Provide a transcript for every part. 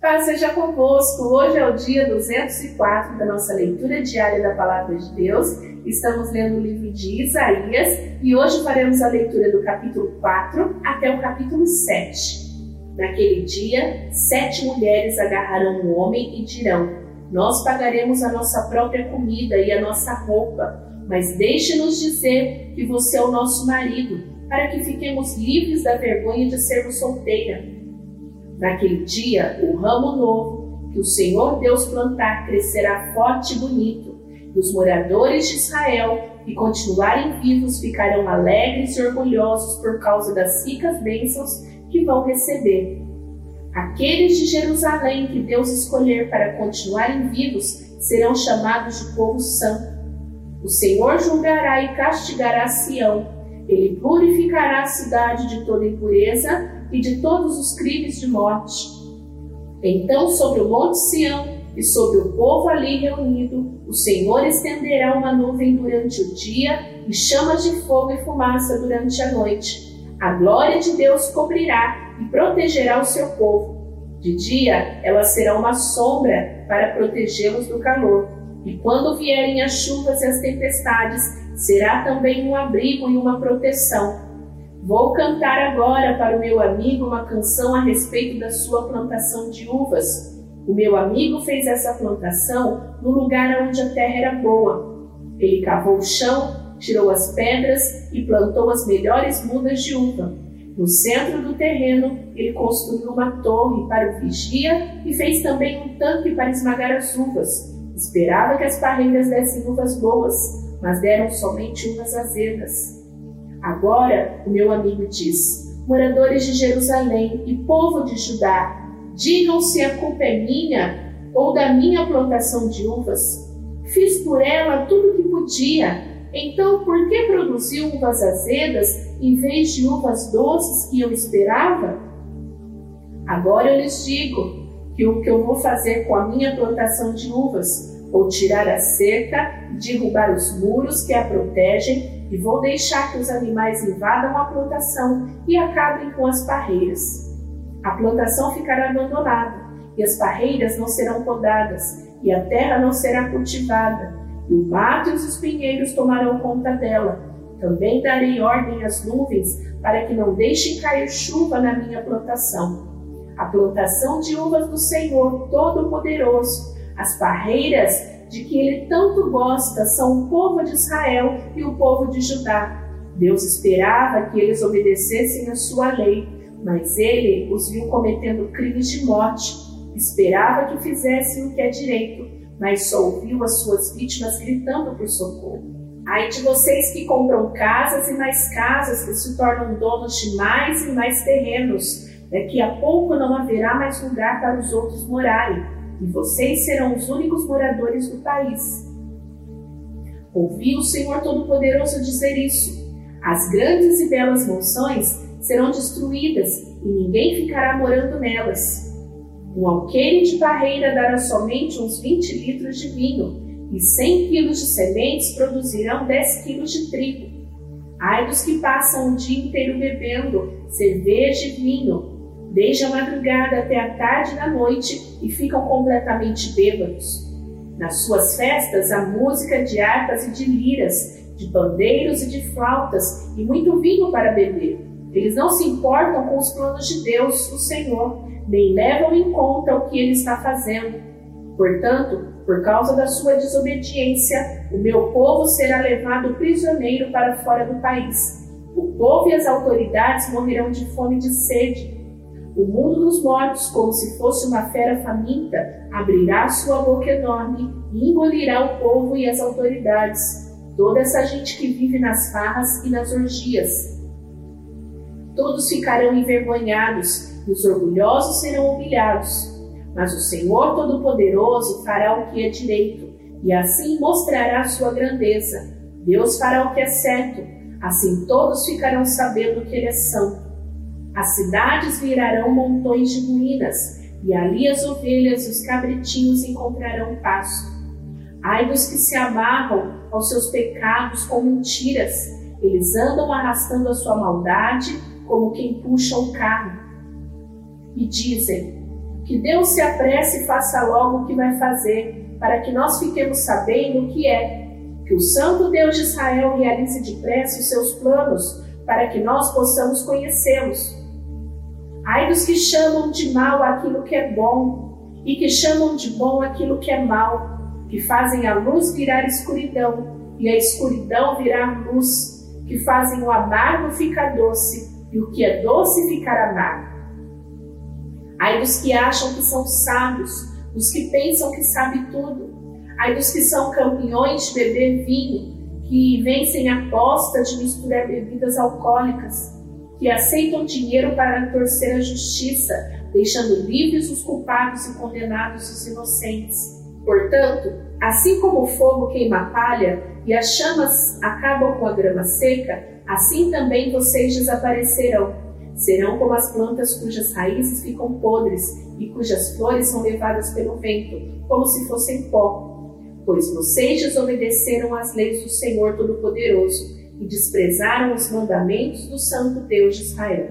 Paz seja convosco. Hoje é o dia 204 da nossa leitura diária da Palavra de Deus. Estamos lendo o livro de Isaías e hoje faremos a leitura do capítulo 4 até o capítulo 7. Naquele dia, sete mulheres agarrarão um homem e dirão: Nós pagaremos a nossa própria comida e a nossa roupa, mas deixe-nos dizer que você é o nosso marido, para que fiquemos livres da vergonha de sermos solteira. Naquele dia, o ramo novo que o Senhor Deus plantar crescerá forte e bonito, e os moradores de Israel que continuarem vivos ficarão alegres e orgulhosos por causa das ricas bênçãos que vão receber. Aqueles de Jerusalém que Deus escolher para continuarem vivos serão chamados de povo santo. O Senhor julgará e castigará Sião. Ele purificará a cidade de toda impureza e de todos os crimes de morte. Então, sobre o monte Sião e sobre o povo ali reunido, o Senhor estenderá uma nuvem durante o dia e chamas de fogo e fumaça durante a noite. A glória de Deus cobrirá e protegerá o seu povo. De dia, ela será uma sombra para protegê-los do calor. E quando vierem as chuvas e as tempestades, será também um abrigo e uma proteção Vou cantar agora para o meu amigo uma canção a respeito da sua plantação de uvas. O meu amigo fez essa plantação no lugar onde a terra era boa. Ele cavou o chão, tirou as pedras e plantou as melhores mudas de uva. No centro do terreno, ele construiu uma torre para o vigia e fez também um tanque para esmagar as uvas. Esperava que as parreiras dessem uvas boas, mas deram somente uvas azedas. Agora, o meu amigo diz: moradores de Jerusalém e povo de Judá, digam se a culpa é minha ou da minha plantação de uvas. Fiz por ela tudo o que podia. Então, por que produziu uvas azedas em vez de uvas doces que eu esperava? Agora eu lhes digo que o que eu vou fazer com a minha plantação de uvas, vou tirar a cerca, derrubar os muros que a protegem e vou deixar que os animais invadam a plantação e acabem com as parreiras. A plantação ficará abandonada, e as parreiras não serão podadas, e a terra não será cultivada, e o mato e os espinheiros tomarão conta dela. Também darei ordem às nuvens para que não deixem cair chuva na minha plantação. A plantação de uvas do Senhor Todo-Poderoso, as parreiras de que ele tanto gosta são o povo de Israel e o povo de Judá. Deus esperava que eles obedecessem a sua lei, mas ele os viu cometendo crimes de morte. Esperava que fizessem o que é direito, mas só ouviu as suas vítimas gritando por socorro. Ai de vocês que compram casas e mais casas, que se tornam donos de mais e mais terrenos. Daqui a pouco não haverá mais lugar para os outros morarem e vocês serão os únicos moradores do país. Ouvi o Senhor Todo-Poderoso dizer isso. As grandes e belas mansões serão destruídas e ninguém ficará morando nelas. Um alqueire de barreira dará somente uns 20 litros de vinho, e 100 quilos de sementes produzirão 10 quilos de trigo. Ai dos que passam o dia inteiro bebendo cerveja e vinho, desde a madrugada até a tarde da noite e ficam completamente bêbados. Nas suas festas há música de harpas e de liras, de pandeiros e de flautas e muito vinho para beber. Eles não se importam com os planos de Deus, o Senhor, nem levam em conta o que ele está fazendo. Portanto, por causa da sua desobediência, o meu povo será levado prisioneiro para fora do país. O povo e as autoridades morrerão de fome e de sede o mundo dos mortos, como se fosse uma fera faminta, abrirá sua boca enorme e engolirá o povo e as autoridades, toda essa gente que vive nas farras e nas orgias. Todos ficarão envergonhados e os orgulhosos serão humilhados. Mas o Senhor Todo-Poderoso fará o que é direito e assim mostrará sua grandeza. Deus fará o que é certo, assim todos ficarão sabendo que Ele é santo. As cidades virarão montões de ruínas, e ali as ovelhas e os cabritinhos encontrarão pasto. Ai dos que se amarram aos seus pecados com mentiras, eles andam arrastando a sua maldade como quem puxa um carro. E dizem: Que Deus se apresse e faça logo o que vai fazer, para que nós fiquemos sabendo o que é. Que o Santo Deus de Israel realize depressa os seus planos, para que nós possamos conhecê-los. Ai dos que chamam de mal aquilo que é bom, e que chamam de bom aquilo que é mal, que fazem a luz virar escuridão e a escuridão virar luz, que fazem o amargo ficar doce e o que é doce ficar amargo. Ai dos que acham que são sábios, dos que pensam que sabem tudo. Ai dos que são campeões de beber vinho, que vencem a aposta de misturar bebidas alcoólicas, que aceitam dinheiro para torcer a justiça, deixando livres os culpados e condenados os inocentes. Portanto, assim como o fogo queima a palha e as chamas acabam com a grama seca, assim também vocês desaparecerão. Serão como as plantas cujas raízes ficam podres e cujas flores são levadas pelo vento, como se fossem pó. Pois vocês desobedeceram às leis do Senhor Todo-Poderoso e desprezaram os mandamentos do Santo Deus de Israel.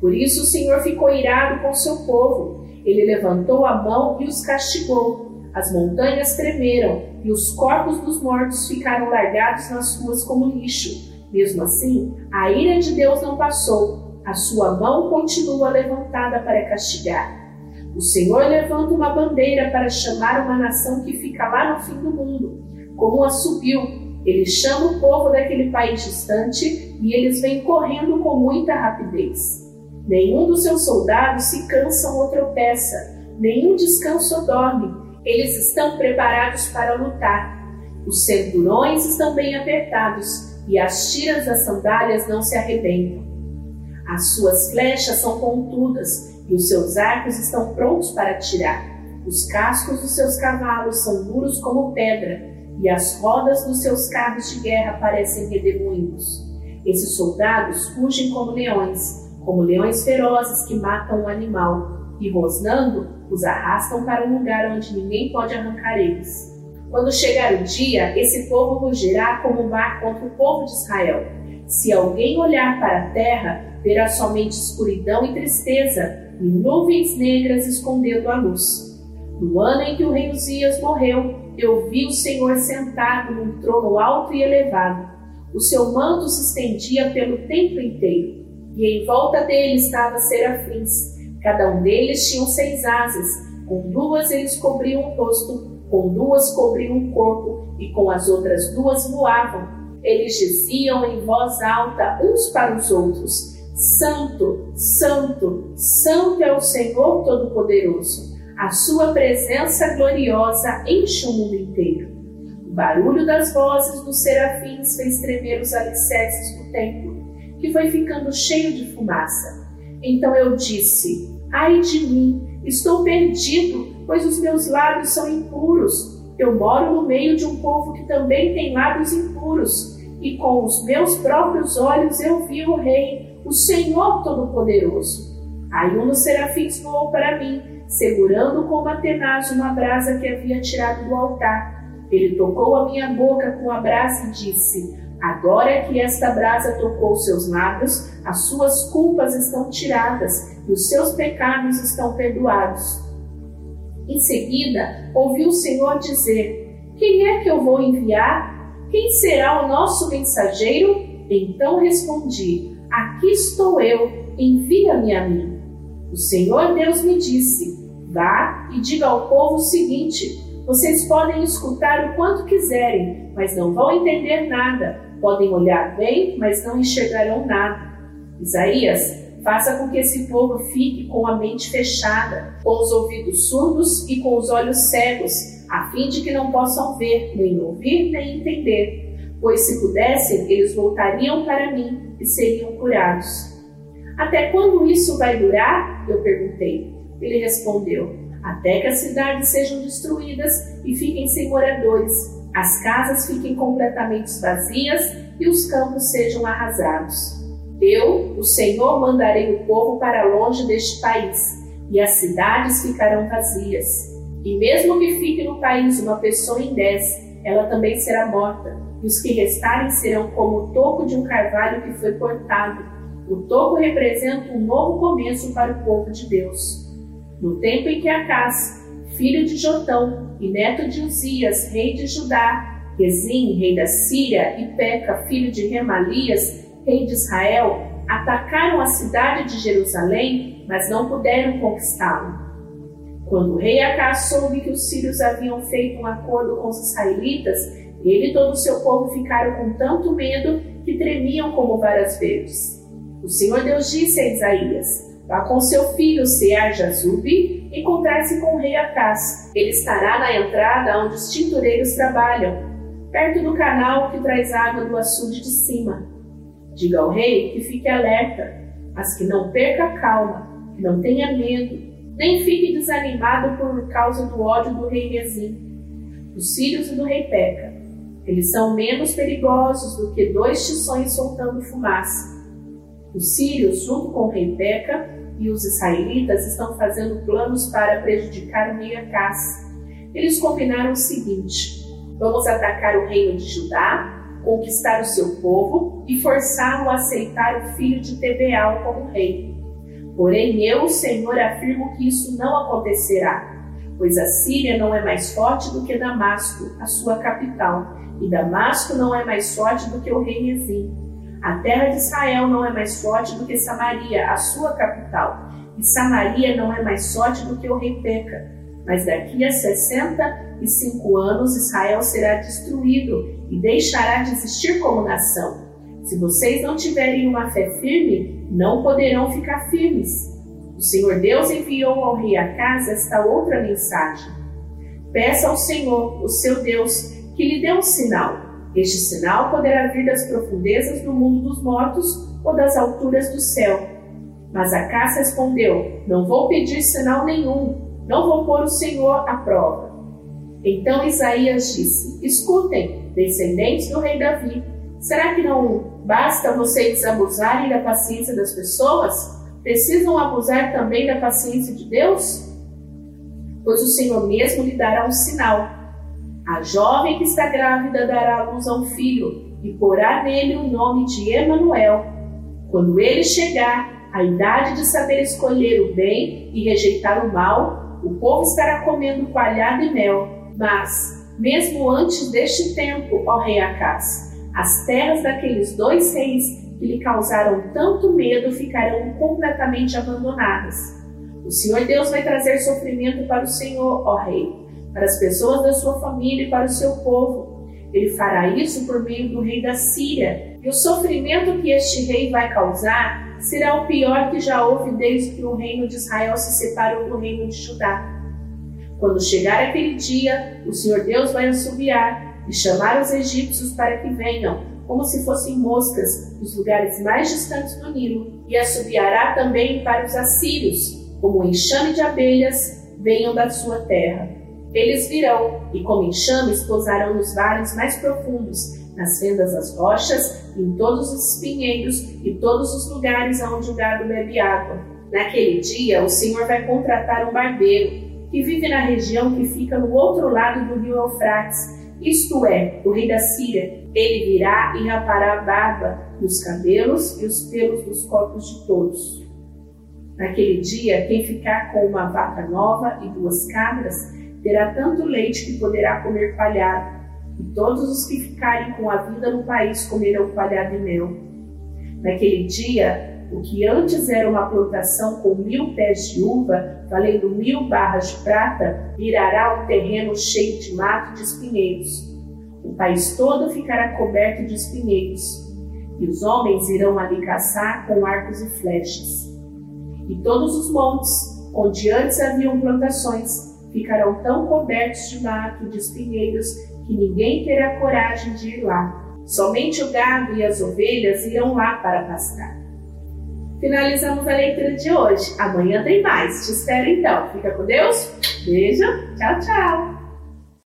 Por isso o Senhor ficou irado com seu povo. Ele levantou a mão e os castigou as montanhas tremeram e os corpos dos mortos ficaram largados nas ruas como lixo. Mesmo assim, a ira de Deus não passou, a sua mão continua levantada para castigar. O Senhor levanta uma bandeira para chamar uma nação que fica lá no fim do mundo. Como a subiu, ele chama o povo daquele país distante e eles vêm correndo com muita rapidez. Nenhum dos seus soldados se cansa ou tropeça, nenhum descansa ou dorme eles estão preparados para lutar. Os cinturões estão bem apertados e as tiras das sandálias não se arrebentam. As suas flechas são pontudas e os seus arcos estão prontos para atirar. Os cascos dos seus cavalos são duros como pedra e as rodas dos seus carros de guerra parecem redemoinhos. Esses soldados fugem como leões, como leões ferozes que matam um animal, e rosnando os arrastam para um lugar onde ninguém pode arrancar eles. Quando chegar o dia, esse povo rugirá como o mar contra o povo de Israel. Se alguém olhar para a terra, verá somente escuridão e tristeza, e nuvens negras escondendo a luz. No ano em que o rei Uzias morreu, eu vi o Senhor sentado num trono alto e elevado. O seu manto se estendia pelo templo inteiro, e em volta dele estavam serafins Cada um deles tinha seis asas, com duas eles cobriam o rosto, com duas cobriam o corpo, e com as outras duas voavam. Eles diziam em voz alta uns para os outros: Santo, Santo, Santo é o Senhor Todo-Poderoso. A sua presença gloriosa enche o mundo inteiro. O barulho das vozes dos serafins fez tremer os alicerces do templo, que foi ficando cheio de fumaça. Então eu disse: Ai de mim, estou perdido, pois os meus lábios são impuros. Eu moro no meio de um povo que também tem lábios impuros, e com os meus próprios olhos eu vi o Rei, o Senhor Todo-Poderoso. Aí um dos serafins voou para mim, segurando com uma tenaz uma brasa que havia tirado do altar. Ele tocou a minha boca com a brasa e disse: Agora que esta brasa tocou seus lábios, as suas culpas estão tiradas e os seus pecados estão perdoados. Em seguida, ouviu o Senhor dizer: Quem é que eu vou enviar? Quem será o nosso mensageiro? Então respondi: Aqui estou eu, envia-me a mim. O Senhor Deus me disse: Vá e diga ao povo o seguinte: Vocês podem escutar o quanto quiserem, mas não vão entender nada Podem olhar bem, mas não enxergarão nada. Isaías, faça com que esse povo fique com a mente fechada, com os ouvidos surdos e com os olhos cegos, a fim de que não possam ver, nem ouvir, nem entender. Pois se pudessem, eles voltariam para mim e seriam curados. Até quando isso vai durar? Eu perguntei. Ele respondeu: Até que as cidades sejam destruídas e fiquem sem moradores as casas fiquem completamente vazias e os campos sejam arrasados. Eu, o Senhor, mandarei o povo para longe deste país, e as cidades ficarão vazias. E mesmo que fique no país uma pessoa em dez, ela também será morta, e os que restarem serão como o toco de um carvalho que foi cortado. O toco representa um novo começo para o povo de Deus. No tempo em que Acás, filho de Jotão e neto de Uzias, rei de Judá, Rezim, rei da Síria, e Peca, filho de Remalias, rei de Israel, atacaram a cidade de Jerusalém, mas não puderam conquistá-la. Quando o rei Acás soube que os sírios haviam feito um acordo com os israelitas, ele e todo o seu povo ficaram com tanto medo que tremiam como varas verdes. O Senhor Deus disse a Isaías: Vá com seu filho Sear Jazube encontrar-se com o rei Acás. Ele estará na entrada onde os tintureiros trabalham, perto do canal que traz água do açude de cima. Diga ao rei que fique alerta, mas que não perca a calma, que não tenha medo, nem fique desanimado por causa do ódio do rei Rezim, dos sírios e do rei Peca. Eles são menos perigosos do que dois tições soltando fumaça. Os sírios, junto com rei Peca, e os israelitas estão fazendo planos para prejudicar rei Acás. Eles combinaram o seguinte: vamos atacar o reino de Judá, conquistar o seu povo e forçá-lo a aceitar o filho de Tebeal como rei. Porém, eu, o Senhor, afirmo que isso não acontecerá, pois a Síria não é mais forte do que Damasco, a sua capital, e Damasco não é mais forte do que o rei Rezim. A terra de Israel não é mais forte do que Samaria, a sua capital, e Samaria não é mais forte do que o rei Peca. Mas daqui a sessenta e cinco anos Israel será destruído e deixará de existir como nação. Se vocês não tiverem uma fé firme, não poderão ficar firmes. O Senhor Deus enviou ao rei Acas esta outra mensagem. Peça ao Senhor, o seu Deus, que lhe dê um sinal este sinal poderá vir das profundezas do mundo dos mortos ou das alturas do céu. Mas Acás respondeu: Não vou pedir sinal nenhum, não vou pôr o Senhor à prova. Então Isaías disse: Escutem, descendentes do rei Davi, será que não basta vocês abusarem da paciência das pessoas? Precisam abusar também da paciência de Deus? Pois o Senhor mesmo lhe dará um sinal a jovem que está grávida dará à luz a um filho e porá nele o nome de Emanuel. Quando ele chegar à idade de saber escolher o bem e rejeitar o mal, o povo estará comendo coalhada e mel. Mas, mesmo antes deste tempo, ó rei Acás, as terras daqueles dois reis que lhe causaram tanto medo ficarão completamente abandonadas. O Senhor Deus vai trazer sofrimento para o Senhor, ó rei para as pessoas da sua família e para o seu povo. Ele fará isso por meio do rei da Síria. E o sofrimento que este rei vai causar será o pior que já houve desde que o reino de Israel se separou do reino de Judá. Quando chegar aquele dia, o Senhor Deus vai assobiar e chamar os egípcios para que venham, como se fossem moscas, dos lugares mais distantes do Nilo, e assobiará também para os assírios, como um enxame de abelhas venham da sua terra. Eles virão e, como enxames, pousarão nos vales mais profundos, nas fendas das rochas, em todos os espinheiros e todos os lugares onde o gado bebe água. Naquele dia, o Senhor vai contratar um barbeiro que vive na região que fica no outro lado do rio Eufrates, isto é, o rei da Síria. Ele virá e rapará a barba, os cabelos e os pelos dos corpos de todos. Naquele dia, quem ficar com uma vaca nova e duas cabras, terá tanto leite que poderá comer palhado, e todos os que ficarem com a vida no país comerão palhado e mel. Naquele dia, o que antes era uma plantação com mil pés de uva, valendo mil barras de prata, virará um terreno cheio de mato de espinheiros. O país todo ficará coberto de espinheiros, e os homens irão ali caçar com arcos e flechas. E todos os montes, onde antes haviam plantações, ficarão tão cobertos de mato, de espinheiros, que ninguém terá coragem de ir lá. Somente o gado e as ovelhas irão lá para pastar. Finalizamos a leitura de hoje. Amanhã tem mais. Te espero então. Fica com Deus. Beijo. Tchau, tchau.